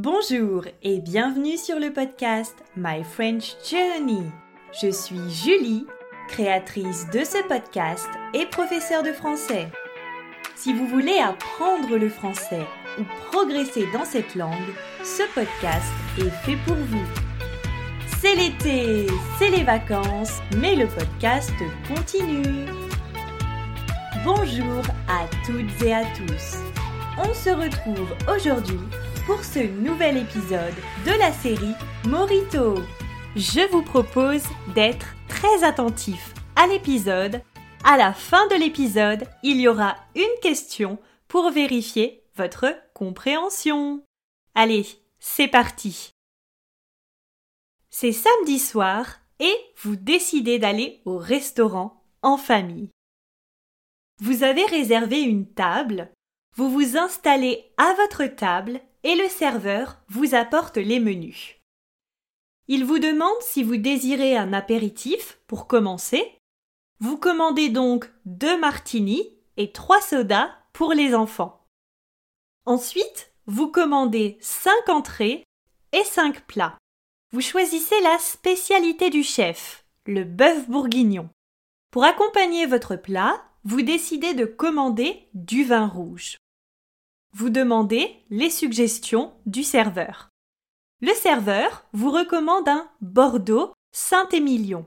Bonjour et bienvenue sur le podcast My French Journey. Je suis Julie, créatrice de ce podcast et professeure de français. Si vous voulez apprendre le français ou progresser dans cette langue, ce podcast est fait pour vous. C'est l'été, c'est les vacances, mais le podcast continue. Bonjour à toutes et à tous. On se retrouve aujourd'hui pour ce nouvel épisode de la série Morito. Je vous propose d'être très attentif à l'épisode. À la fin de l'épisode, il y aura une question pour vérifier votre compréhension. Allez, c'est parti. C'est samedi soir et vous décidez d'aller au restaurant en famille. Vous avez réservé une table, vous vous installez à votre table et le serveur vous apporte les menus. Il vous demande si vous désirez un apéritif pour commencer. Vous commandez donc deux martinis et trois sodas pour les enfants. Ensuite, vous commandez cinq entrées et cinq plats. Vous choisissez la spécialité du chef, le bœuf bourguignon. Pour accompagner votre plat, vous décidez de commander du vin rouge. Vous demandez les suggestions du serveur. Le serveur vous recommande un Bordeaux Saint-Émilion.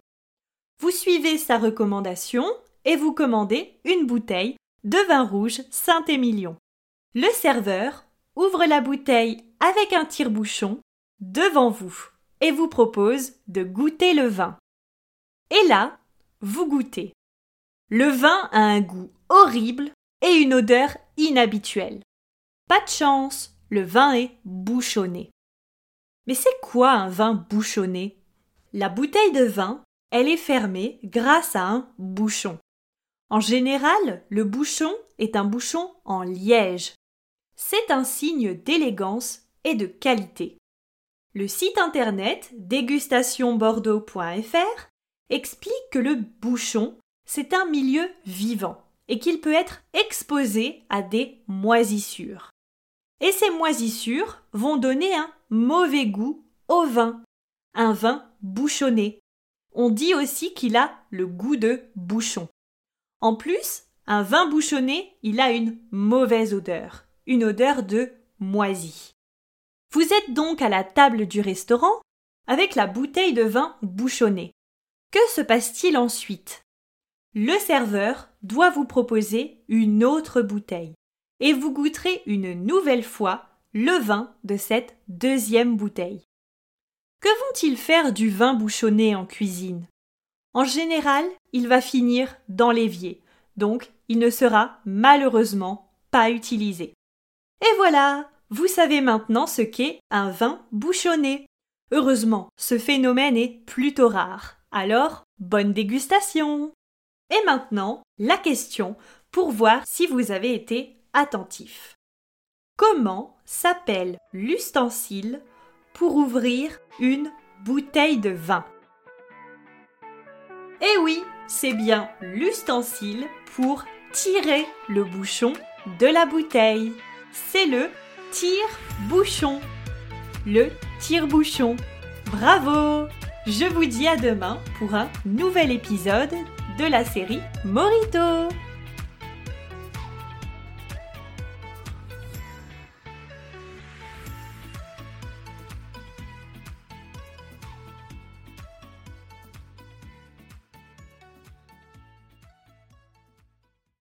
Vous suivez sa recommandation et vous commandez une bouteille de vin rouge Saint-Émilion. Le serveur ouvre la bouteille avec un tire-bouchon devant vous et vous propose de goûter le vin. Et là, vous goûtez. Le vin a un goût horrible et une odeur inhabituelle. Pas de chance, le vin est bouchonné. Mais c'est quoi un vin bouchonné? La bouteille de vin, elle est fermée grâce à un bouchon. En général, le bouchon est un bouchon en liège. C'est un signe d'élégance et de qualité. Le site internet dégustationbordeaux.fr explique que le bouchon, c'est un milieu vivant et qu'il peut être exposé à des moisissures et ces moisissures vont donner un mauvais goût au vin, un vin bouchonné. On dit aussi qu'il a le goût de bouchon. En plus, un vin bouchonné, il a une mauvaise odeur, une odeur de moisi. Vous êtes donc à la table du restaurant avec la bouteille de vin bouchonné. Que se passe-t-il ensuite? Le serveur doit vous proposer une autre bouteille et vous goûterez une nouvelle fois le vin de cette deuxième bouteille. Que vont-ils faire du vin bouchonné en cuisine? En général, il va finir dans l'évier, donc il ne sera malheureusement pas utilisé. Et voilà, vous savez maintenant ce qu'est un vin bouchonné. Heureusement, ce phénomène est plutôt rare. Alors, bonne dégustation Et maintenant, la question pour voir si vous avez été attentif. Comment s'appelle l'ustensile pour ouvrir une bouteille de vin? Eh oui, c'est bien l'ustensile pour tirer le bouchon de la bouteille. C'est le tire-bouchon. Le tire-bouchon. Bravo Je vous dis à demain pour un nouvel épisode de la série Morito